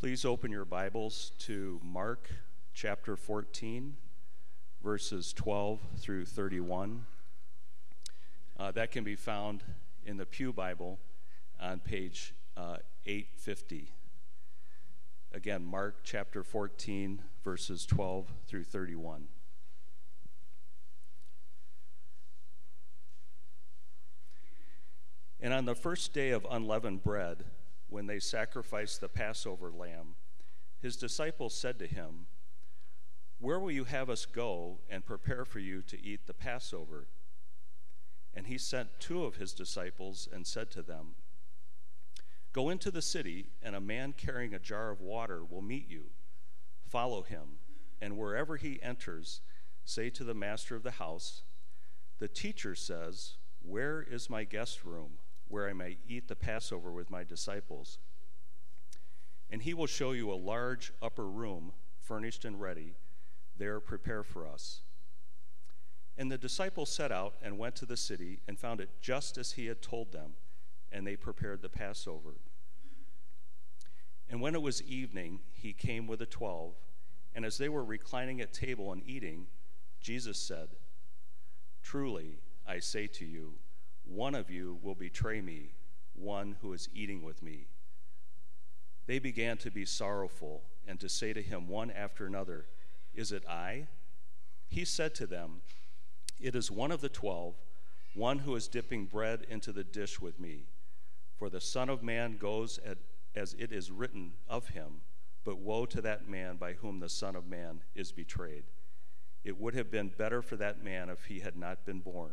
Please open your Bibles to Mark chapter 14, verses 12 through 31. Uh, that can be found in the Pew Bible on page uh, 850. Again, Mark chapter 14, verses 12 through 31. And on the first day of unleavened bread, when they sacrificed the Passover lamb, his disciples said to him, Where will you have us go and prepare for you to eat the Passover? And he sent two of his disciples and said to them, Go into the city, and a man carrying a jar of water will meet you. Follow him, and wherever he enters, say to the master of the house, The teacher says, Where is my guest room? Where I may eat the Passover with my disciples. And he will show you a large upper room, furnished and ready. There prepare for us. And the disciples set out and went to the city and found it just as he had told them, and they prepared the Passover. And when it was evening, he came with the twelve, and as they were reclining at table and eating, Jesus said, Truly, I say to you, one of you will betray me, one who is eating with me. They began to be sorrowful and to say to him one after another, Is it I? He said to them, It is one of the twelve, one who is dipping bread into the dish with me. For the Son of Man goes at, as it is written of him, but woe to that man by whom the Son of Man is betrayed. It would have been better for that man if he had not been born.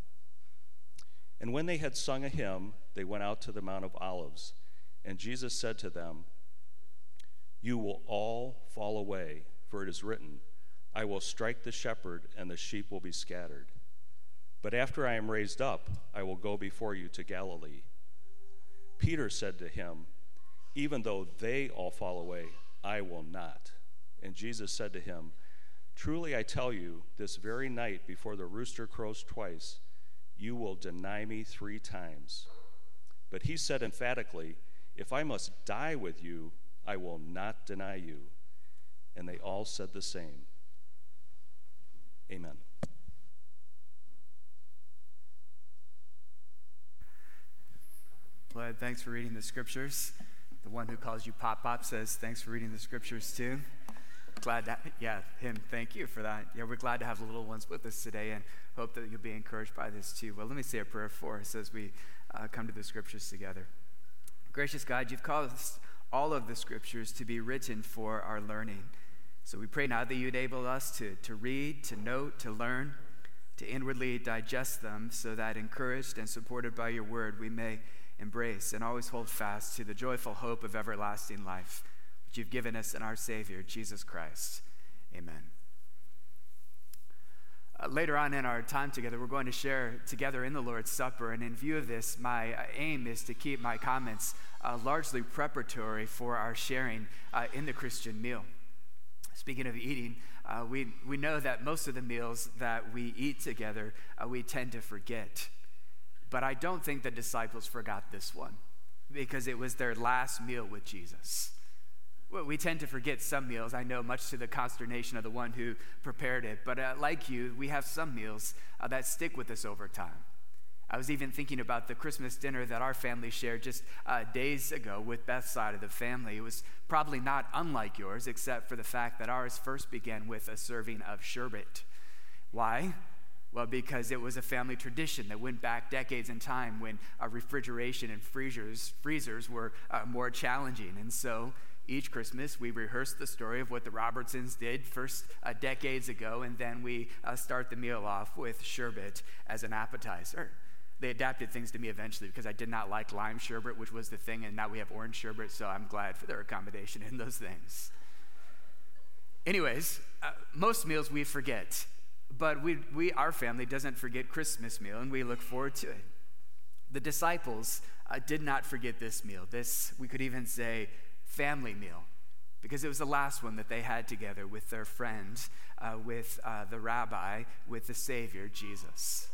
And when they had sung a hymn, they went out to the Mount of Olives. And Jesus said to them, You will all fall away, for it is written, I will strike the shepherd, and the sheep will be scattered. But after I am raised up, I will go before you to Galilee. Peter said to him, Even though they all fall away, I will not. And Jesus said to him, Truly I tell you, this very night before the rooster crows twice, you will deny me three times. But he said emphatically, If I must die with you, I will not deny you. And they all said the same. Amen. Lord, thanks for reading the scriptures. The one who calls you Pop Pop says, Thanks for reading the scriptures too. Glad that, yeah, him, thank you for that. Yeah, we're glad to have the little ones with us today. And hope that you'll be encouraged by this too. Well, let me say a prayer for us as we uh, come to the scriptures together. Gracious God, you've caused all of the scriptures to be written for our learning. So we pray now that you enable us to, to read, to note, to learn, to inwardly digest them, so that encouraged and supported by your word, we may embrace and always hold fast to the joyful hope of everlasting life, which you've given us in our Savior, Jesus Christ. Amen. Uh, later on in our time together, we're going to share together in the Lord's Supper. And in view of this, my uh, aim is to keep my comments uh, largely preparatory for our sharing uh, in the Christian meal. Speaking of eating, uh, we, we know that most of the meals that we eat together, uh, we tend to forget. But I don't think the disciples forgot this one because it was their last meal with Jesus. Well, we tend to forget some meals, I know, much to the consternation of the one who prepared it. But uh, like you, we have some meals uh, that stick with us over time. I was even thinking about the Christmas dinner that our family shared just uh, days ago with Beth's side of the family. It was probably not unlike yours, except for the fact that ours first began with a serving of sherbet. Why? Well, because it was a family tradition that went back decades in time when our refrigeration and freezers, freezers were uh, more challenging. And so each Christmas, we rehearse the story of what the Robertsons did first uh, decades ago, and then we uh, start the meal off with sherbet as an appetizer. They adapted things to me eventually because I did not like lime sherbet, which was the thing, and now we have orange sherbet, so I'm glad for their accommodation in those things. Anyways, uh, most meals we forget, but we, we, our family doesn't forget Christmas meal, and we look forward to it. The disciples uh, did not forget this meal, this, we could even say, family meal, because it was the last one that they had together with their friend, uh, with uh, the rabbi, with the Savior, Jesus.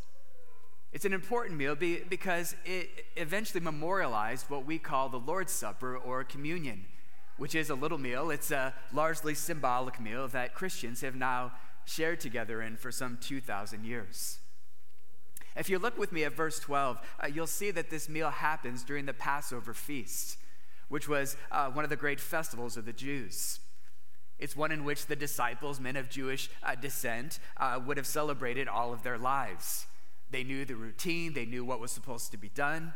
It's an important meal because it eventually memorialized what we call the Lord's Supper or communion, which is a little meal. It's a largely symbolic meal that Christians have now shared together in for some 2,000 years. If you look with me at verse 12, uh, you'll see that this meal happens during the Passover feast, which was uh, one of the great festivals of the Jews. It's one in which the disciples, men of Jewish uh, descent, uh, would have celebrated all of their lives. They knew the routine, they knew what was supposed to be done,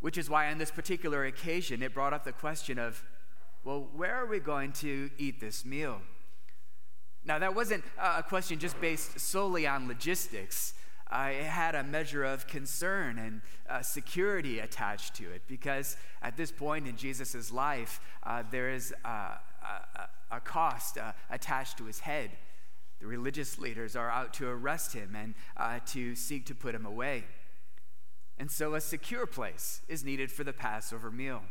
which is why on this particular occasion it brought up the question of, well, where are we going to eat this meal? Now, that wasn't a question just based solely on logistics. It had a measure of concern and uh, security attached to it because at this point in Jesus' life, uh, there is a, a, a cost uh, attached to his head. The religious leaders are out to arrest him and uh, to seek to put him away. And so a secure place is needed for the Passover meal,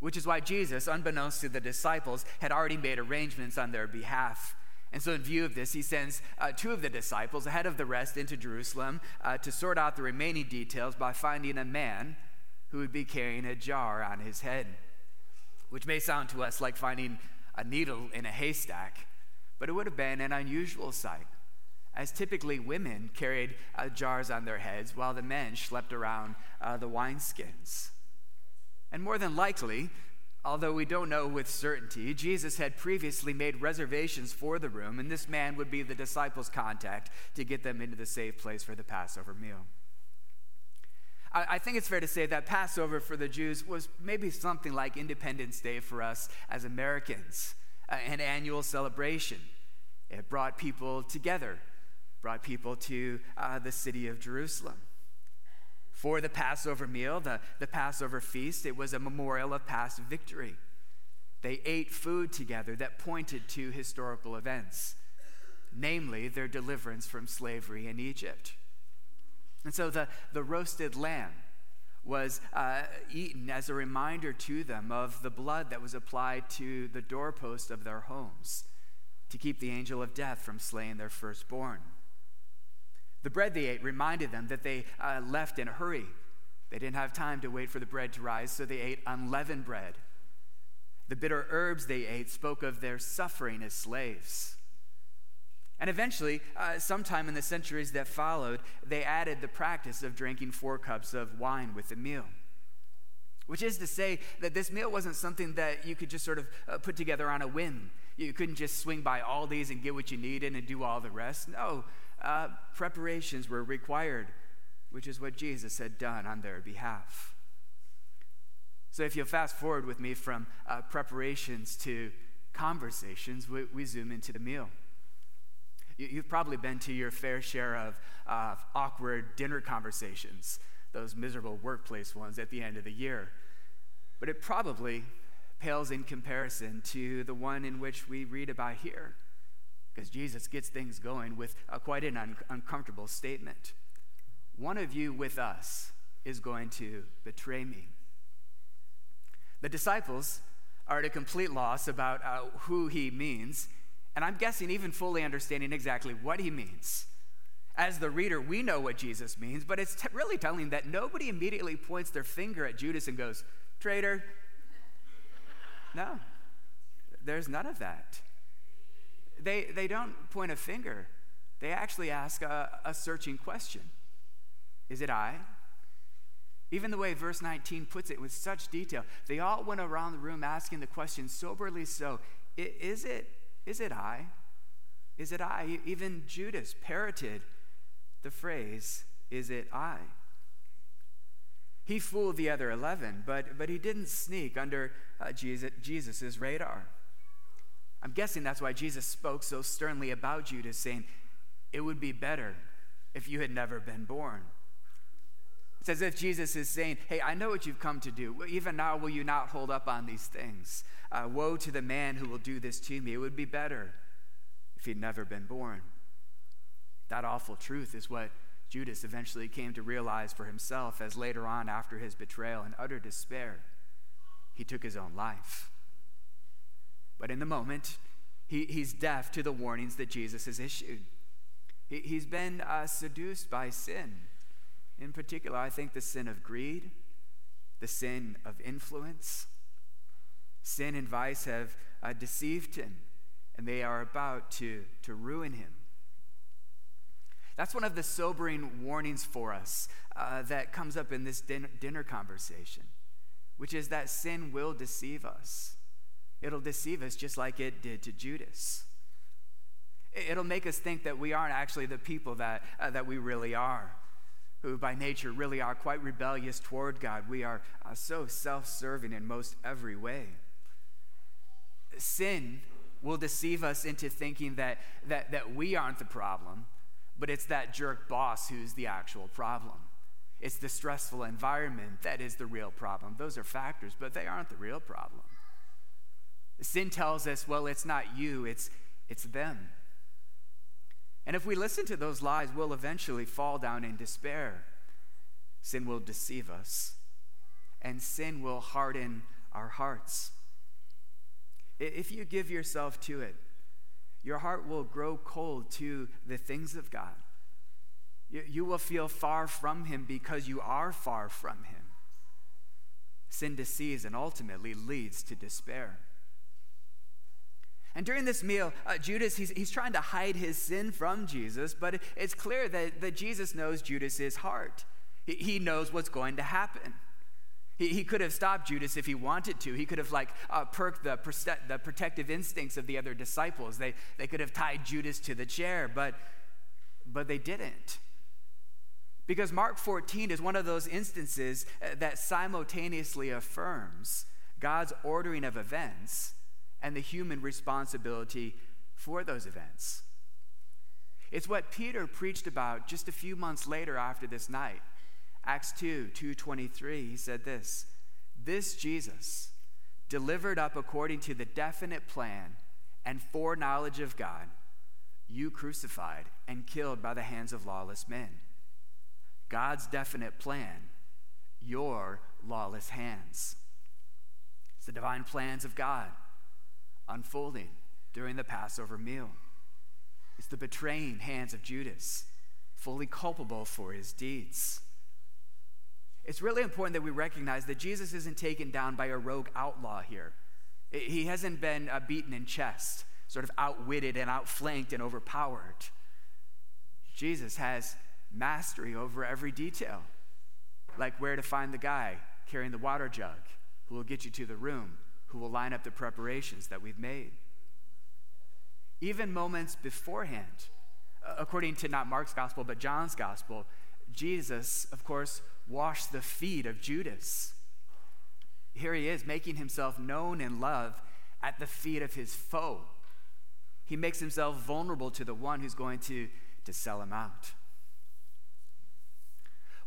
which is why Jesus, unbeknownst to the disciples, had already made arrangements on their behalf. And so, in view of this, he sends uh, two of the disciples ahead of the rest into Jerusalem uh, to sort out the remaining details by finding a man who would be carrying a jar on his head, which may sound to us like finding a needle in a haystack but it would have been an unusual sight, as typically women carried uh, jars on their heads while the men schlepped around uh, the wineskins. And more than likely, although we don't know with certainty, Jesus had previously made reservations for the room, and this man would be the disciples' contact to get them into the safe place for the Passover meal. I, think it's fair to say that Passover for the Jews was maybe something like Independence Day for us as Americans, an annual celebration. It brought people together, brought people to uh, the city of Jerusalem. For the Passover meal, the, the Passover feast, it was a memorial of past victory. They ate food together that pointed to historical events, namely their deliverance from slavery in Egypt. And so the, the roasted lamb was uh, eaten as a reminder to them of the blood that was applied to the doorpost of their homes to keep the angel of death from slaying their firstborn. The bread they ate reminded them that they uh, left in a hurry. They didn't have time to wait for the bread to rise, so they ate unleavened bread. The bitter herbs they ate spoke of their suffering as slaves. And eventually, uh, sometime in the centuries that followed, they added the practice of drinking four cups of wine with the meal. Which is to say that this meal wasn't something that you could just sort of uh, put together on a whim. You couldn't just swing by Aldi's and get what you needed and do all the rest. No, uh, preparations were required, which is what Jesus had done on their behalf. So if you fast forward with me from uh, preparations to conversations, we, we, zoom into the meal. You, have probably been to your fair share of uh, awkward dinner conversations, those miserable workplace ones at the end of the year. But it probably pales in comparison to the one in which we read about here. Because Jesus gets things going with a, quite an un- uncomfortable statement. One of you with us is going to betray me. The disciples are at a complete loss about uh, who he means, and I'm guessing even fully understanding exactly what he means. As the reader, we know what Jesus means, but it's t- really telling that nobody immediately points their finger at Judas and goes, Traitor, no, there's none of that. They, they don't point a finger, they actually ask a, a searching question Is it I? Even the way verse 19 puts it with such detail, they all went around the room asking the question soberly so Is it, is it I? Is it I? Even Judas parroted the phrase, Is it I? He fooled the other 11, but, but he didn't sneak under uh, Jesus' radar. I'm guessing that's why Jesus spoke so sternly about Judas, saying, It would be better if you had never been born. It's as if Jesus is saying, Hey, I know what you've come to do. Even now, will you not hold up on these things? Uh, woe to the man who will do this to me. It would be better if he'd never been born. That awful truth is what Judas eventually came to realize for himself as later on, after his betrayal and utter despair, he took his own life. But in the moment, he, he's deaf to the warnings that Jesus has issued. He, he's been uh, seduced by sin. In particular, I think the sin of greed, the sin of influence. Sin and vice have uh, deceived him, and they are about to, to ruin him. That's one of the sobering warnings for us uh, that comes up in this din- dinner conversation, which is that sin will deceive us. It'll deceive us just like it did to Judas. It'll make us think that we aren't actually the people that, uh, that we really are, who by nature really are quite rebellious toward God. We are uh, so self serving in most every way. Sin will deceive us into thinking that, that, that we aren't the problem, but it's that jerk boss who's the actual problem. It's the stressful environment that is the real problem. Those are factors, but they aren't the real problem. Sin tells us, well, it's not you, it's, it's them. And if we listen to those lies, we'll eventually fall down in despair. Sin will deceive us, and sin will harden our hearts. If you give yourself to it, your heart will grow cold to the things of God. You, will feel far from Him because you are far from Him. Sin deceives and ultimately leads to despair. And during this meal, uh, Judas, he's, he's trying to hide his sin from Jesus, but it's clear that, that Jesus knows Judas's heart. He, he knows what's going to happen. He, he could have stopped Judas if he wanted to. He could have, like, uh, perked the, the protective instincts of the other disciples. They, they could have tied Judas to the chair, but, but they didn't. Because Mark 14 is one of those instances uh, that simultaneously affirms God's ordering of events and the human responsibility for those events. It's what Peter preached about just a few months later after this night. Acts 2 223, he said this This Jesus, delivered up according to the definite plan and foreknowledge of God, you crucified and killed by the hands of lawless men. God's definite plan, your lawless hands. It's the divine plans of God unfolding during the Passover meal. It's the betraying hands of Judas, fully culpable for his deeds. It's really important that we recognize that Jesus isn't taken down by a rogue outlaw here. He hasn't been uh, beaten in chest, sort of outwitted and outflanked and overpowered. Jesus has mastery over every detail, like where to find the guy carrying the water jug who will get you to the room, who will line up the preparations that we've made. Even moments beforehand, uh, according to not Mark's gospel, but John's gospel, Jesus, of course, washed the feet of Judas. Here he is, making himself known and loved at the feet of his foe. He makes himself vulnerable to the one who's going to, to sell him out.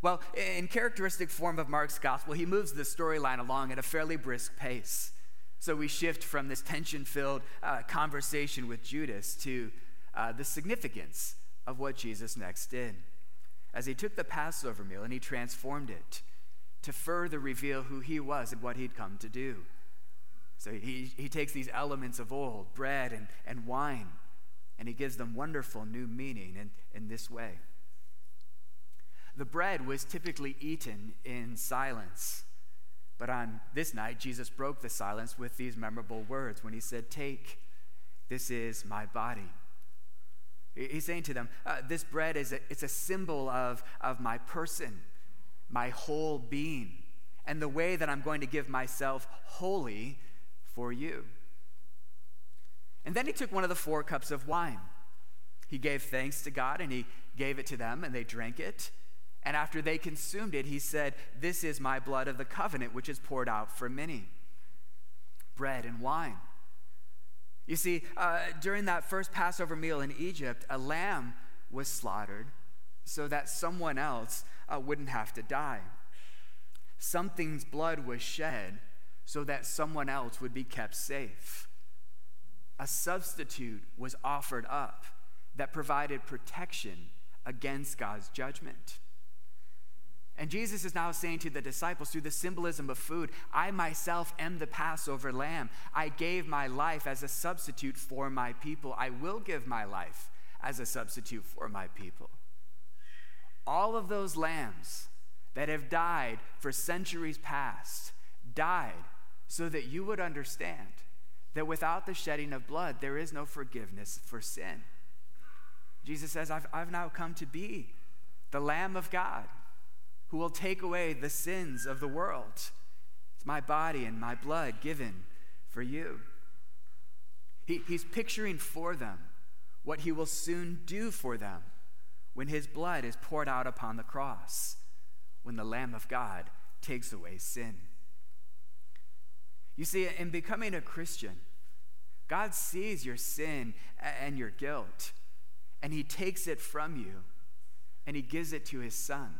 Well, in characteristic form of Mark's gospel, he moves the storyline along at a fairly brisk pace. So we shift from this tension filled uh, conversation with Judas to uh, the significance of what Jesus next did. As he took the Passover meal and he transformed it to further reveal who he was and what he'd come to do. So he, he takes these elements of old, bread and, and wine, and he gives them wonderful new meaning in, in this way. The bread was typically eaten in silence. But on this night, Jesus broke the silence with these memorable words when he said, Take, this is my body. He's saying to them, uh, This bread is a, it's a symbol of, of my person, my whole being, and the way that I'm going to give myself wholly for you. And then he took one of the four cups of wine. He gave thanks to God and he gave it to them, and they drank it. And after they consumed it, he said, This is my blood of the covenant, which is poured out for many. Bread and wine. You see, uh, during that first Passover meal in Egypt, a lamb was slaughtered so that someone else uh, wouldn't have to die. Something's blood was shed so that someone else would be kept safe. A substitute was offered up that provided protection against God's judgment. And Jesus is now saying to the disciples through the symbolism of food, I myself am the Passover lamb. I gave my life as a substitute for my people. I will give my life as a substitute for my people. All of those lambs that have died for centuries past died so that you would understand that without the shedding of blood, there is no forgiveness for sin. Jesus says, I've, I've now come to be the Lamb of God who will take away the sins of the world. It's my body and my blood given for you. He, he's picturing for them what he will soon do for them when his blood is poured out upon the cross, when the Lamb of God takes away sin. You see, in becoming a Christian, God sees your sin and your guilt, and he takes it from you, and he gives it to his son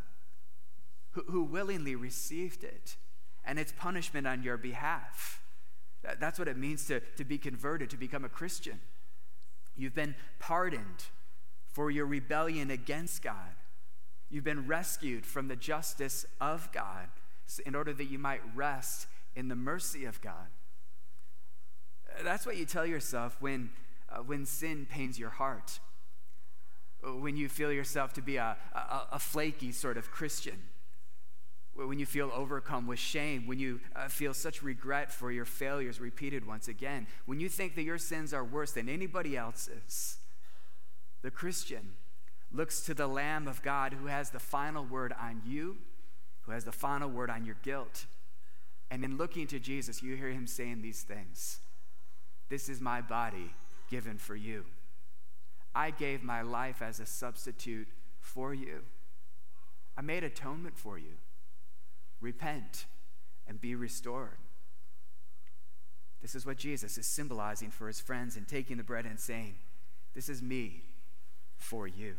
who, who willingly received it and its punishment on your behalf. That, that's what it means to, to be converted, to become a Christian. You've been pardoned for your rebellion against God. You've been rescued from the justice of God in order that you might rest in the mercy of God. That's what you tell yourself when, uh, when sin pains your heart, when you feel yourself to be a, a, a flaky sort of Christian when you feel overcome with shame, when you uh, feel such regret for your failures repeated once again, when you think that your sins are worse than anybody else's, the Christian looks to the Lamb of God who has the final word on you, who has the final word on your guilt. And in looking to Jesus, you hear him saying these things This is my body given for you. I gave my life as a substitute for you. I made atonement for you repent, and be restored. This is what Jesus is symbolizing for his friends and taking the bread and saying, This is me for you.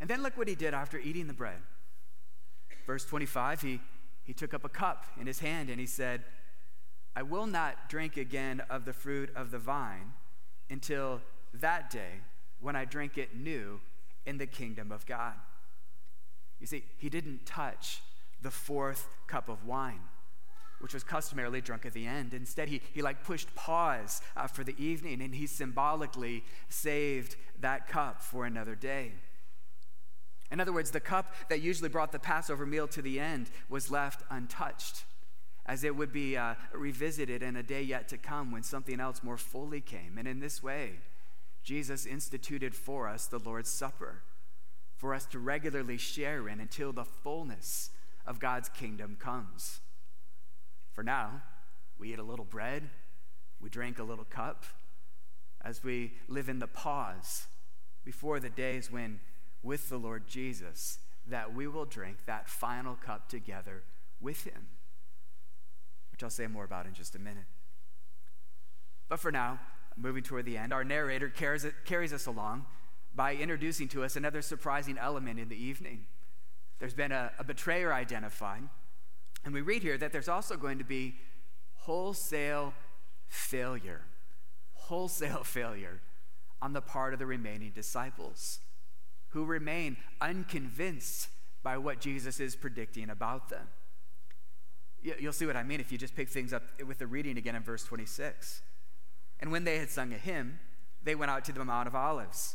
And then look what he did after eating the bread. Verse 25, he, he took up a cup in his hand and he said, I will not drink again of the fruit of the vine until that day when I drink it new in the kingdom of God. You see, he didn't touch the fourth cup of wine, which was customarily drunk at the end. Instead, he, he like pushed pause uh, for the evening and he symbolically saved that cup for another day. In other words, the cup that usually brought the Passover meal to the end was left untouched, as it would be uh, revisited in a day yet to come when something else more fully came. And in this way, Jesus instituted for us the Lord's Supper for us to regularly share in until the fullness of God's kingdom comes. For now, we eat a little bread, we drink a little cup, as we live in the pause before the days when, with the Lord Jesus, that we will drink that final cup together with Him, which I'll say more about in just a minute. But for now, moving toward the end, our narrator carries, carries us along by introducing to us another surprising element in the evening. There's been a, a betrayer identified, and we read here that there's also going to be wholesale failure, wholesale failure on the part of the remaining disciples who remain unconvinced by what Jesus is predicting about them. You'll see what I mean if you just pick things up with the reading again in verse 26. And when they had sung a hymn, they went out to the Mount of Olives.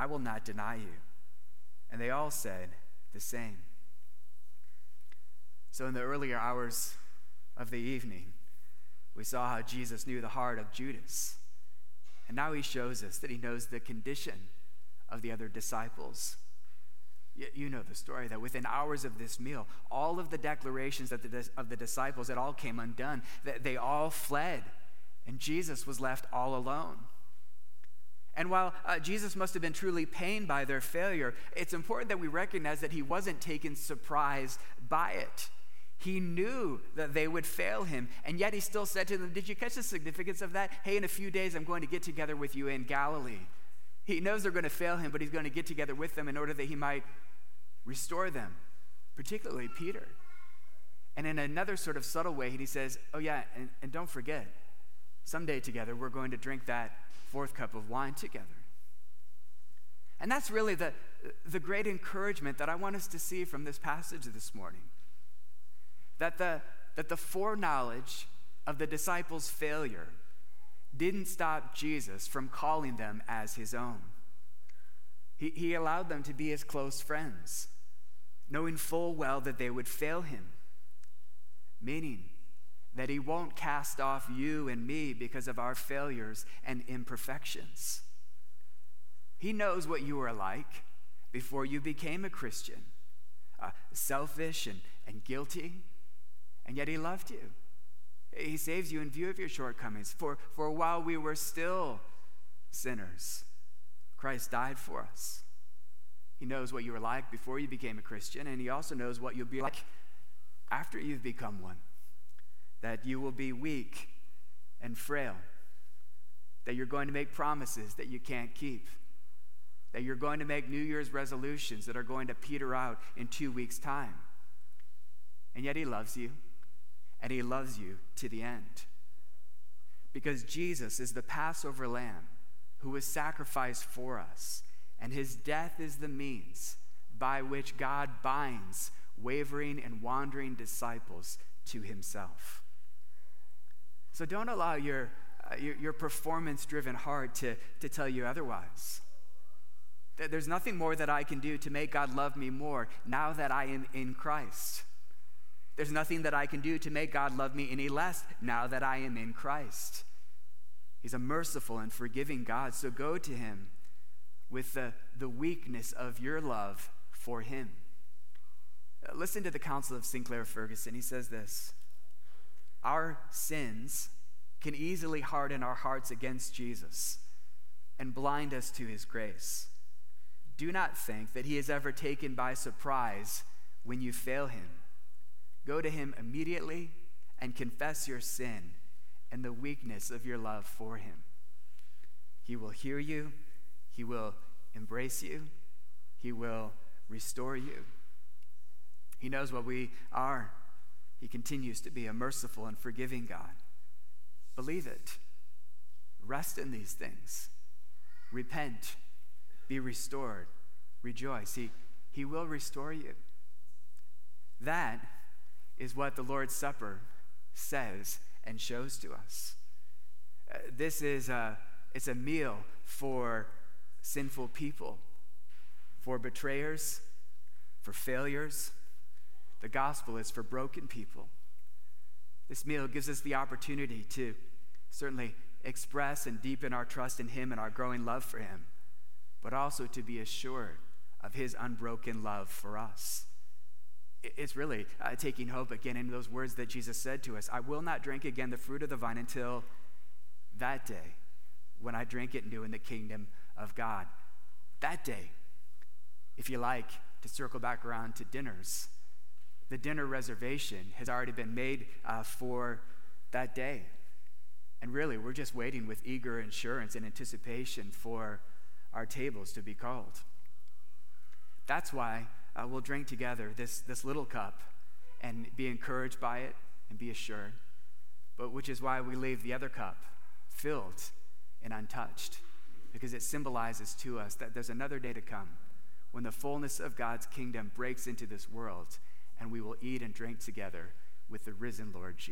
I will not deny you. And they all said the same. So, in the earlier hours of the evening, we saw how Jesus knew the heart of Judas. And now he shows us that he knows the condition of the other disciples. You know the story that within hours of this meal, all of the declarations of the, disciples, it all came undone. They all fled, and Jesus was left all alone. And while uh, Jesus must have been truly pained by their failure, it's important that we recognize that he wasn't taken surprised by it. He knew that they would fail him, and yet he still said to them, Did you catch the significance of that? Hey, in a few days, I'm going to get together with you in Galilee. He knows they're going to fail him, but he's going to get together with them in order that he might restore them, particularly Peter. And in another sort of subtle way, he says, Oh, yeah, and, and don't forget, someday together we're going to drink that fourth cup of wine together. And that's really the, the great encouragement that I want us to see from this passage this morning that the, that the foreknowledge of the disciples' failure didn't stop Jesus from calling them as his own. He, he allowed them to be his close friends, knowing full well that they would fail him, meaning that he won't cast off you and me because of our failures and imperfections. He knows what you were like before you became a Christian uh, selfish and, and guilty, and yet He loved you. He saves you in view of your shortcomings. For, for while we were still sinners, Christ died for us. He knows what you were like before you became a Christian, and He also knows what you'll be like after you've become one. That you will be weak and frail, that you're going to make promises that you can't keep, that you're going to make New Year's resolutions that are going to peter out in two weeks' time. And yet He loves you and he loves you to the end. Because Jesus is the Passover lamb who was sacrificed for us, and his death is the means by which God binds wavering and wandering disciples to himself. So don't allow your, uh, your, your performance driven heart to, to tell you otherwise. There's nothing more that I can do to make God love me more now that I am in Christ. There's nothing that I can do to make God love me any less now that I am in Christ. He's a merciful and forgiving God. So go to Him with the, the weakness of your love for Him. Uh, listen to the counsel of Sinclair Ferguson. He says this Our sins can easily harden our hearts against Jesus and blind us to His grace. Do not think that He is ever taken by surprise when you fail Him. Go to him immediately and confess your sin and the weakness of your love for him. He will hear you, he will embrace you, he will restore you. He knows what we are. He continues to be a merciful and forgiving God. Believe it. Rest in these things. Repent. Be restored. Rejoice. He, he will restore you. That is what the Lord's Supper says and shows to us. Uh, this is a, it's a meal for sinful people, for betrayers, for failures. The gospel is for broken people. This meal gives us the opportunity to certainly express and deepen our trust in Him and our growing love for Him, but also to be assured of His unbroken love for us it's really uh, taking hope again in those words that Jesus said to us I will not drink again the fruit of the vine until that day when I drink it new in the kingdom of God. That day, if you like to circle back around to dinners, the dinner reservation has already been made uh, for that day. And really, we're just waiting with eager assurance and anticipation for our tables to be called. That's why uh, we'll drink together this, this little cup and be encouraged by it and be assured. But which is why we leave the other cup filled and untouched, because it symbolizes to us that there's another day to come when the fullness of God's kingdom breaks into this world and we will eat and drink together with the risen Lord Jesus.